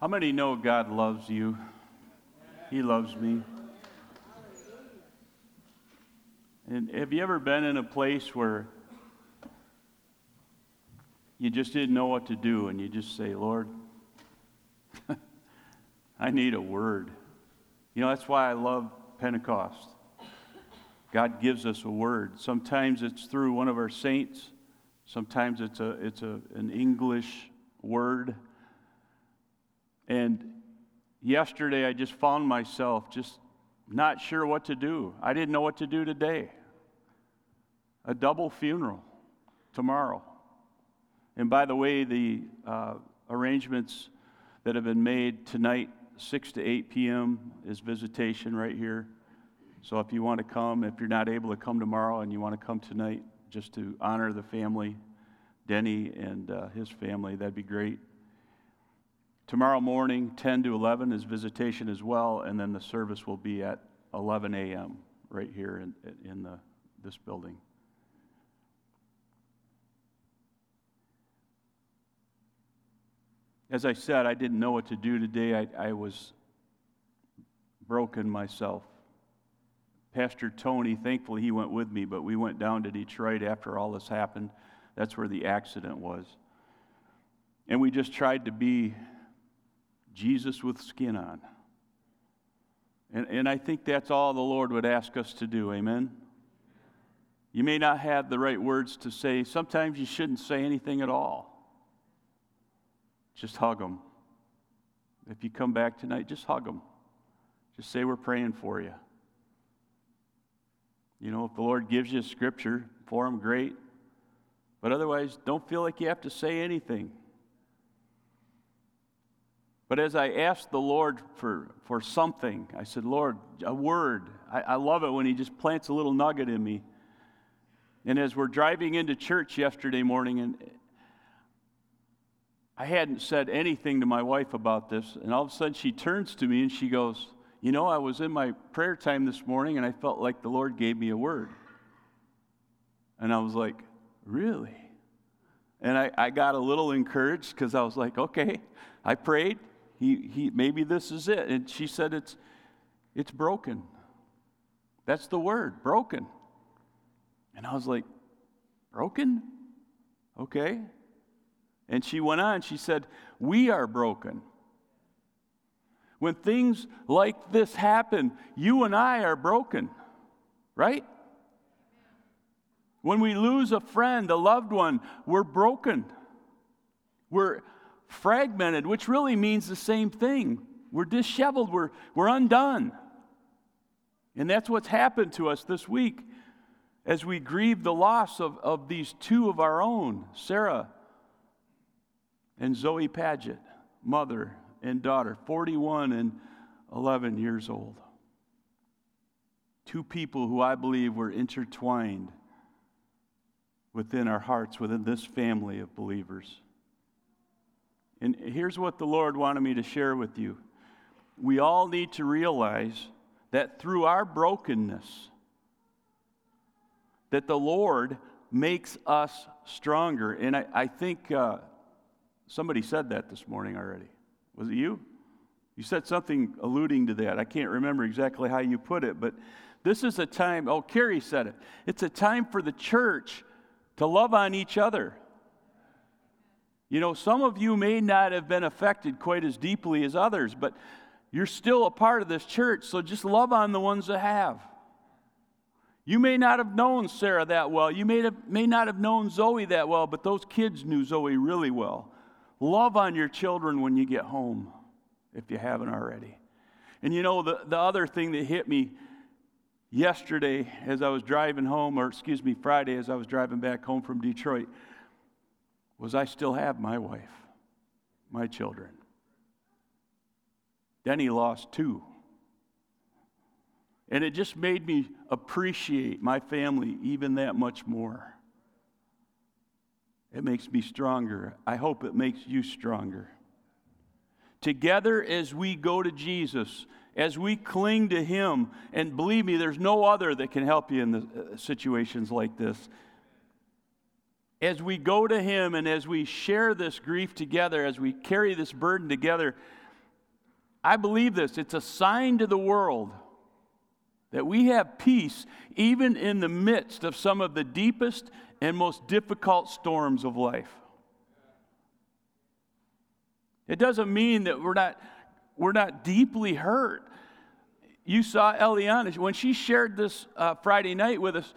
How many know God loves you? He loves me. And have you ever been in a place where you just didn't know what to do and you just say, Lord, I need a word. You know, that's why I love Pentecost. God gives us a word. Sometimes it's through one of our saints, sometimes it's, a, it's a, an English word. And yesterday I just found myself just not sure what to do. I didn't know what to do today. A double funeral tomorrow. And by the way, the uh, arrangements that have been made tonight, 6 to 8 p.m., is visitation right here. So if you want to come, if you're not able to come tomorrow and you want to come tonight just to honor the family, Denny and uh, his family, that'd be great. Tomorrow morning, 10 to 11, is visitation as well, and then the service will be at 11 a.m. right here in, in the, this building. As I said, I didn't know what to do today. I, I was broken myself. Pastor Tony, thankfully, he went with me, but we went down to Detroit after all this happened. That's where the accident was. And we just tried to be Jesus with skin on. And, and I think that's all the Lord would ask us to do. Amen? You may not have the right words to say. Sometimes you shouldn't say anything at all. Just hug them. If you come back tonight, just hug them. Just say, We're praying for you. You know, if the Lord gives you a scripture for them, great. But otherwise, don't feel like you have to say anything. But as I asked the Lord for, for something, I said, Lord, a word. I, I love it when He just plants a little nugget in me. And as we're driving into church yesterday morning, and I hadn't said anything to my wife about this, and all of a sudden she turns to me and she goes, You know, I was in my prayer time this morning and I felt like the Lord gave me a word. And I was like, Really? And I, I got a little encouraged because I was like, Okay, I prayed. He, he, maybe this is it. And she said, It's, it's broken. That's the word, broken. And I was like, Broken? Okay. And she went on, she said, We are broken. When things like this happen, you and I are broken, right? When we lose a friend, a loved one, we're broken. We're fragmented, which really means the same thing. We're disheveled, we're, we're undone. And that's what's happened to us this week as we grieve the loss of, of these two of our own, Sarah and Zoe Paget, mother and daughter, 41 and 11 years old. Two people who I believe were intertwined within our hearts, within this family of believers. And here's what the Lord wanted me to share with you. We all need to realize that through our brokenness, that the Lord makes us stronger. And I, I think uh, Somebody said that this morning already. Was it you? You said something alluding to that. I can't remember exactly how you put it, but this is a time, oh, Carrie said it. It's a time for the church to love on each other. You know, some of you may not have been affected quite as deeply as others, but you're still a part of this church, so just love on the ones that have. You may not have known Sarah that well. You may, have, may not have known Zoe that well, but those kids knew Zoe really well. Love on your children when you get home, if you haven't already. And you know, the, the other thing that hit me yesterday as I was driving home, or excuse me, Friday as I was driving back home from Detroit, was I still have my wife, my children. Denny lost two. And it just made me appreciate my family even that much more. It makes me stronger. I hope it makes you stronger. Together, as we go to Jesus, as we cling to Him, and believe me, there's no other that can help you in the, uh, situations like this. As we go to Him and as we share this grief together, as we carry this burden together, I believe this. It's a sign to the world that we have peace even in the midst of some of the deepest and most difficult storms of life. It doesn't mean that we're not, we're not deeply hurt. You saw Eliana, when she shared this uh, Friday night with us,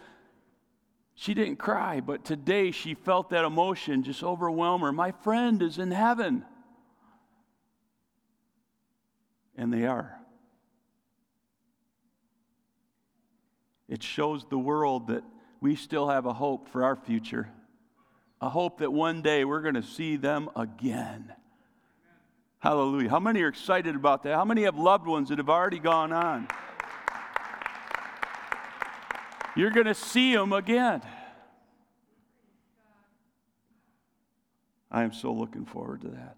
she didn't cry, but today she felt that emotion just overwhelm her. My friend is in heaven. And they are. It shows the world that we still have a hope for our future, a hope that one day we're going to see them again. Hallelujah. How many are excited about that? How many have loved ones that have already gone on? You're going to see them again. I am so looking forward to that.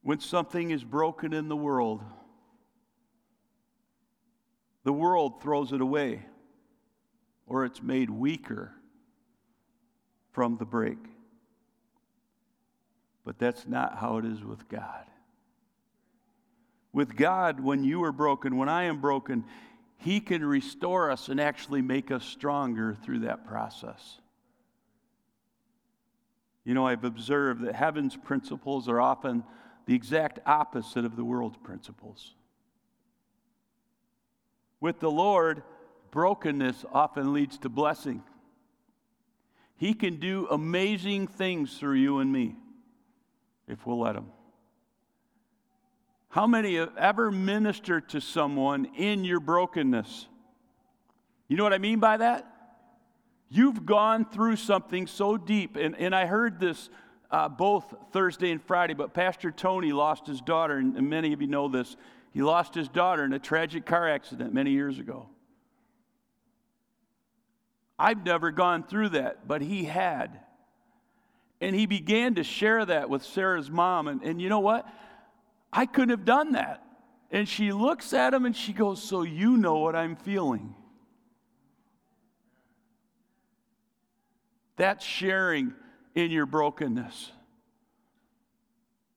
When something is broken in the world, the world throws it away or it's made weaker from the break. But that's not how it is with God. With God, when you are broken, when I am broken, He can restore us and actually make us stronger through that process. You know, I've observed that heaven's principles are often the exact opposite of the world's principles. With the Lord, brokenness often leads to blessing. He can do amazing things through you and me if we'll let Him. How many have ever ministered to someone in your brokenness? You know what I mean by that? You've gone through something so deep, and, and I heard this uh, both Thursday and Friday, but Pastor Tony lost his daughter, and, and many of you know this. He lost his daughter in a tragic car accident many years ago. I've never gone through that, but he had. And he began to share that with Sarah's mom. And, and you know what? I couldn't have done that. And she looks at him and she goes, So you know what I'm feeling. That's sharing in your brokenness.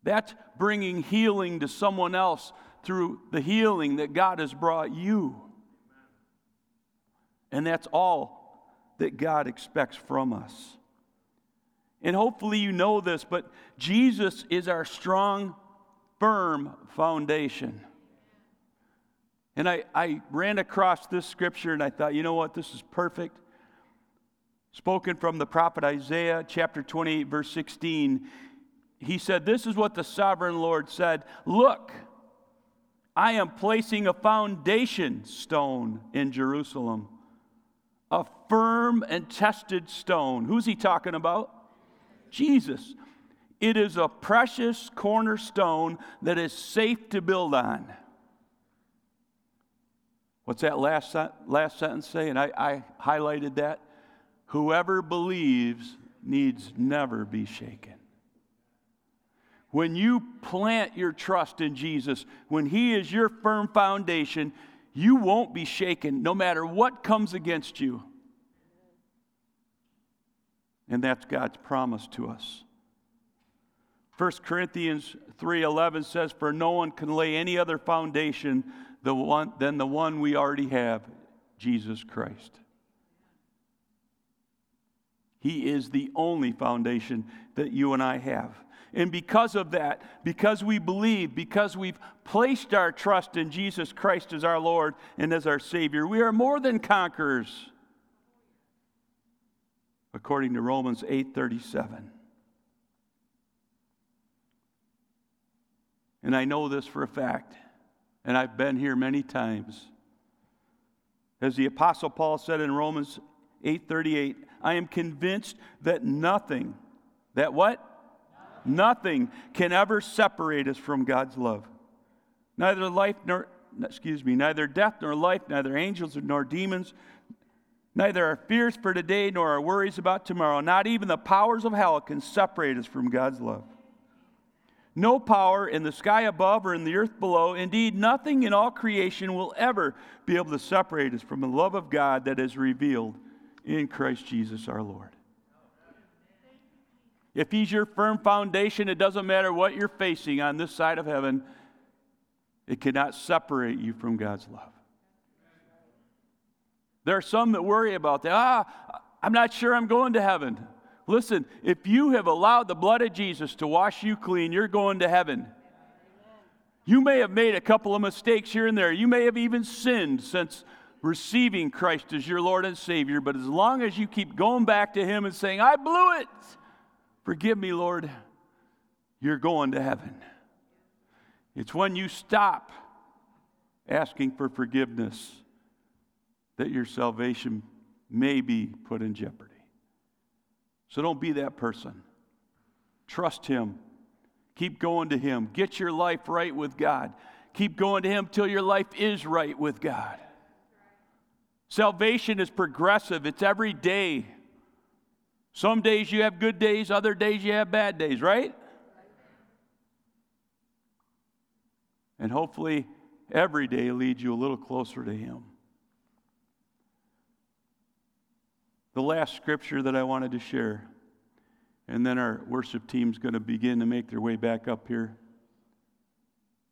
That's bringing healing to someone else through the healing that God has brought you. And that's all that God expects from us. And hopefully you know this, but Jesus is our strong, firm foundation. And I, I ran across this scripture and I thought, you know what, this is perfect spoken from the prophet Isaiah, chapter 28, verse 16. He said, This is what the sovereign Lord said Look, I am placing a foundation stone in Jerusalem, a firm and tested stone. Who's he talking about? Jesus. It is a precious cornerstone that is safe to build on. What's that last, last sentence say? And I, I highlighted that. Whoever believes needs never be shaken. When you plant your trust in Jesus, when He is your firm foundation, you won't be shaken no matter what comes against you. And that's God's promise to us. 1 Corinthians 3:11 says for no one can lay any other foundation than the one we already have, Jesus Christ. He is the only foundation that you and I have. And because of that, because we believe, because we've placed our trust in Jesus Christ as our Lord and as our Savior, we are more than conquerors. According to Romans 8:37. And I know this for a fact, and I've been here many times. As the apostle Paul said in Romans 8:38, I am convinced that nothing, that what? Nothing. nothing can ever separate us from God's love. Neither life nor excuse me, neither death nor life, neither angels nor demons, neither our fears for today nor our worries about tomorrow, not even the powers of hell can separate us from God's love. No power in the sky above or in the earth below, indeed, nothing in all creation will ever be able to separate us from the love of God that is revealed in Christ Jesus our Lord. If He's your firm foundation, it doesn't matter what you're facing on this side of heaven, it cannot separate you from God's love. There are some that worry about that. Ah, I'm not sure I'm going to heaven. Listen, if you have allowed the blood of Jesus to wash you clean, you're going to heaven. You may have made a couple of mistakes here and there. You may have even sinned since receiving Christ as your Lord and Savior. But as long as you keep going back to Him and saying, I blew it, forgive me, Lord, you're going to heaven. It's when you stop asking for forgiveness that your salvation may be put in jeopardy. So don't be that person. Trust Him. Keep going to Him. Get your life right with God. Keep going to Him till your life is right with God. Salvation is progressive, it's every day. Some days you have good days, other days you have bad days, right? And hopefully, every day leads you a little closer to Him. The last scripture that I wanted to share, and then our worship team's going to begin to make their way back up here,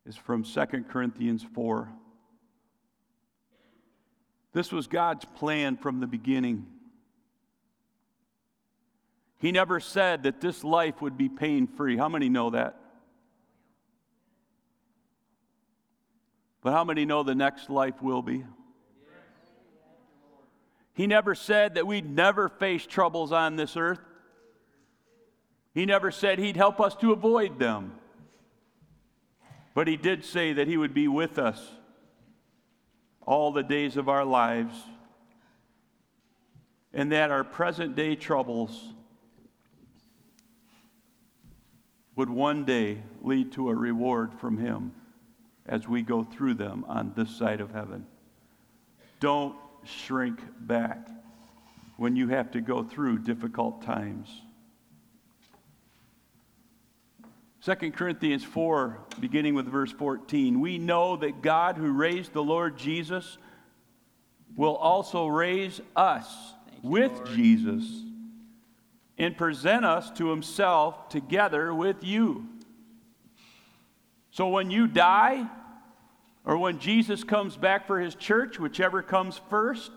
is from 2 Corinthians 4. This was God's plan from the beginning. He never said that this life would be pain free. How many know that? But how many know the next life will be? He never said that we'd never face troubles on this earth. He never said He'd help us to avoid them. But He did say that He would be with us all the days of our lives and that our present day troubles would one day lead to a reward from Him as we go through them on this side of heaven. Don't shrink back when you have to go through difficult times. 2 Corinthians 4, beginning with verse 14, we know that God who raised the Lord Jesus will also raise us you, with Lord. Jesus and present us to himself together with you. So when you die, or when Jesus comes back for his church, whichever comes first,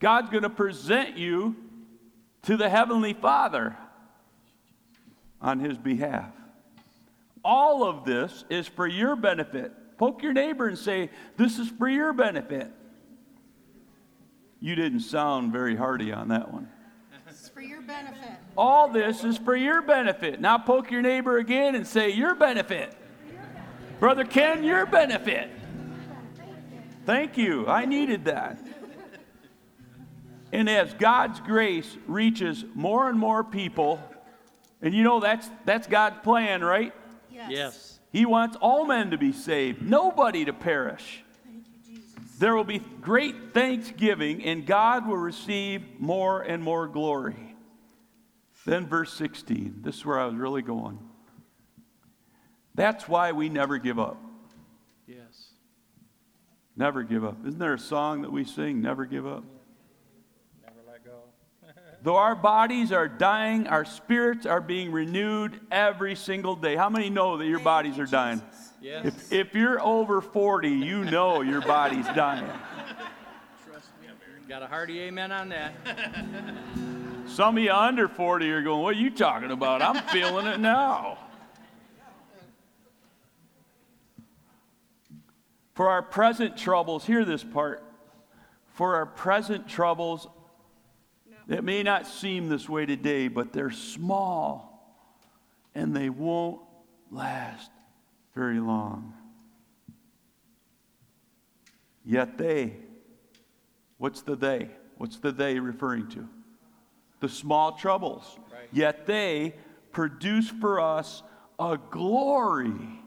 God's going to present you to the Heavenly Father on his behalf. All of this is for your benefit. Poke your neighbor and say, This is for your benefit. You didn't sound very hearty on that one. It's for your benefit. All this is for your benefit. Now poke your neighbor again and say, Your benefit. Brother Ken, your benefit. Thank you. I needed that. And as God's grace reaches more and more people, and you know that's that's God's plan, right? Yes. yes. He wants all men to be saved, nobody to perish. You, there will be great thanksgiving, and God will receive more and more glory. Then, verse 16. This is where I was really going. That's why we never give up. Yes. Never give up. Isn't there a song that we sing, Never Give Up? Never let go. Though our bodies are dying, our spirits are being renewed every single day. How many know that your bodies are dying? Yes. If, if you're over 40, you know your body's dying. Trust me, Got a hearty amen on that. Some of you under 40 are going, What are you talking about? I'm feeling it now. For our present troubles, hear this part. For our present troubles, no. it may not seem this way today, but they're small and they won't last very long. Yet they, what's the they? What's the they referring to? The small troubles. Right. Yet they produce for us a glory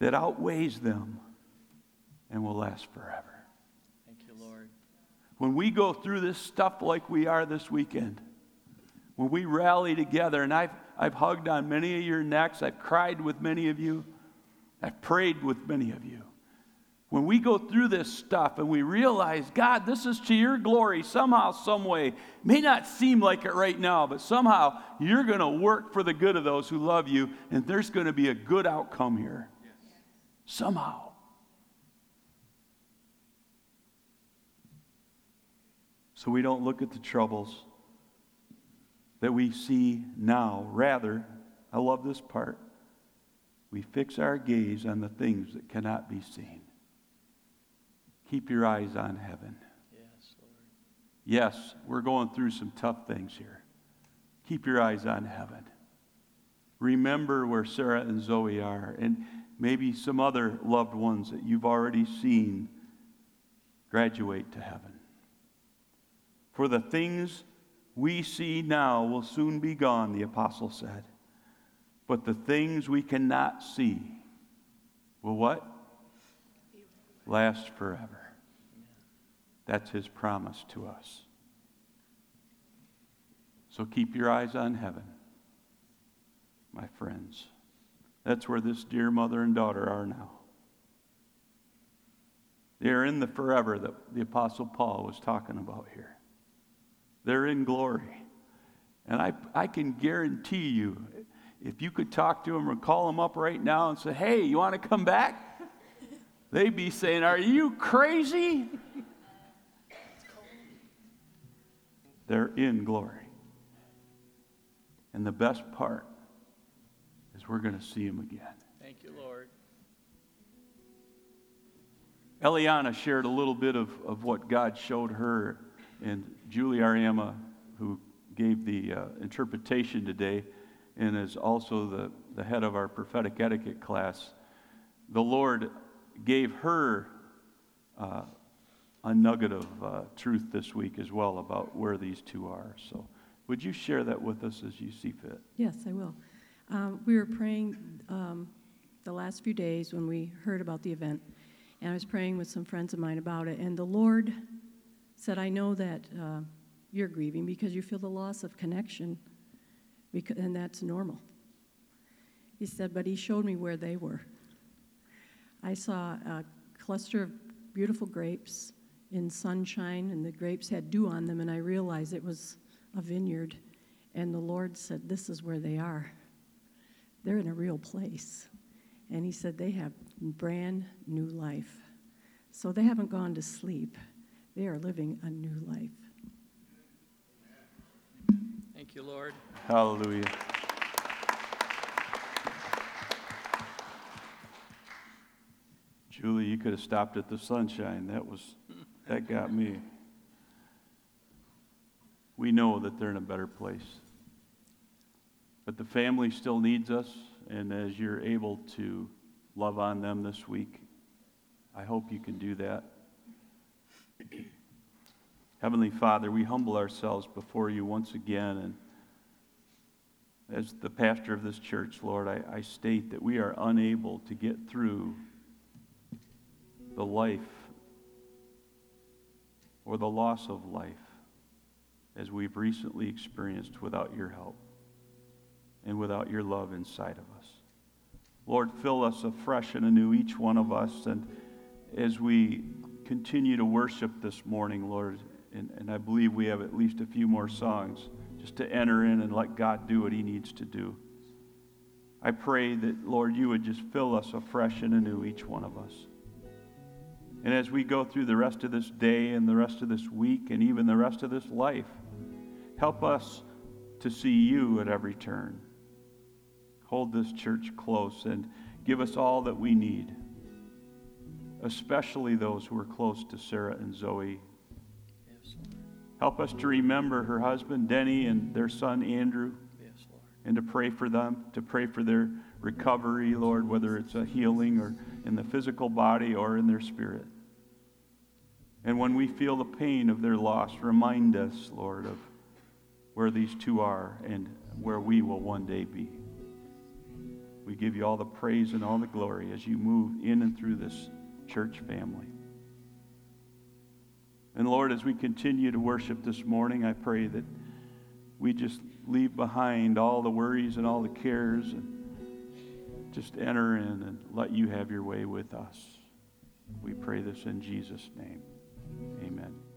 that outweighs them and will last forever. Thank you, Lord. When we go through this stuff like we are this weekend, when we rally together, and I've, I've hugged on many of your necks, I've cried with many of you, I've prayed with many of you. when we go through this stuff and we realize, God, this is to your glory somehow, some way, may not seem like it right now, but somehow you're going to work for the good of those who love you, and there's going to be a good outcome here. Somehow. So we don't look at the troubles that we see now. Rather, I love this part. We fix our gaze on the things that cannot be seen. Keep your eyes on heaven. Yes, Lord. Yes, we're going through some tough things here. Keep your eyes on heaven. Remember where Sarah and Zoe are, and maybe some other loved ones that you've already seen graduate to heaven. For the things we see now will soon be gone, the apostle said. But the things we cannot see will what? Last forever. That's his promise to us. So keep your eyes on heaven, my friends. That's where this dear mother and daughter are now. They are in the forever that the Apostle Paul was talking about here. They're in glory. And I, I can guarantee you, if you could talk to them or call them up right now and say, hey, you want to come back? They'd be saying, Are you crazy? They're in glory. And the best part we're going to see him again. Thank you, Lord. Eliana shared a little bit of, of what God showed her, and Julie Ariema, who gave the uh, interpretation today and is also the, the head of our prophetic etiquette class, the Lord gave her uh, a nugget of uh, truth this week as well about where these two are. So, would you share that with us as you see fit? Yes, I will. Um, we were praying um, the last few days when we heard about the event, and I was praying with some friends of mine about it, and the Lord said, I know that uh, you're grieving because you feel the loss of connection, because, and that's normal. He said, but He showed me where they were. I saw a cluster of beautiful grapes in sunshine, and the grapes had dew on them, and I realized it was a vineyard. And the Lord said, This is where they are. They're in a real place. And He said, They have brand new life. So they haven't gone to sleep, they are living a new life. Thank you, Lord. Hallelujah. Julie, you could have stopped at the sunshine. That was that got me. We know that they're in a better place. But the family still needs us, and as you're able to love on them this week, I hope you can do that. Heavenly Father, we humble ourselves before you once again. And as the pastor of this church, Lord, I, I state that we are unable to get through the life or the loss of life as we've recently experienced without your help and without your love inside of us. Lord, fill us afresh and anew, each one of us. And as we continue to worship this morning, Lord, and, and I believe we have at least a few more songs just to enter in and let God do what he needs to do. I pray that, Lord, you would just fill us afresh and anew, each one of us. And as we go through the rest of this day and the rest of this week and even the rest of this life, help us to see you at every turn. Hold this church close and give us all that we need, especially those who are close to Sarah and Zoe. Help us to remember her husband, Denny, and their son, Andrew, and to pray for them, to pray for their recovery, Lord, whether it's a healing or in the physical body or in their spirit. And when we feel the pain of their loss, remind us, Lord, of where these two are and where we will one day be. We give you all the praise and all the glory as you move in and through this church family. And Lord, as we continue to worship this morning, I pray that we just leave behind all the worries and all the cares and just enter in and let you have your way with us. We pray this in Jesus' name. Amen.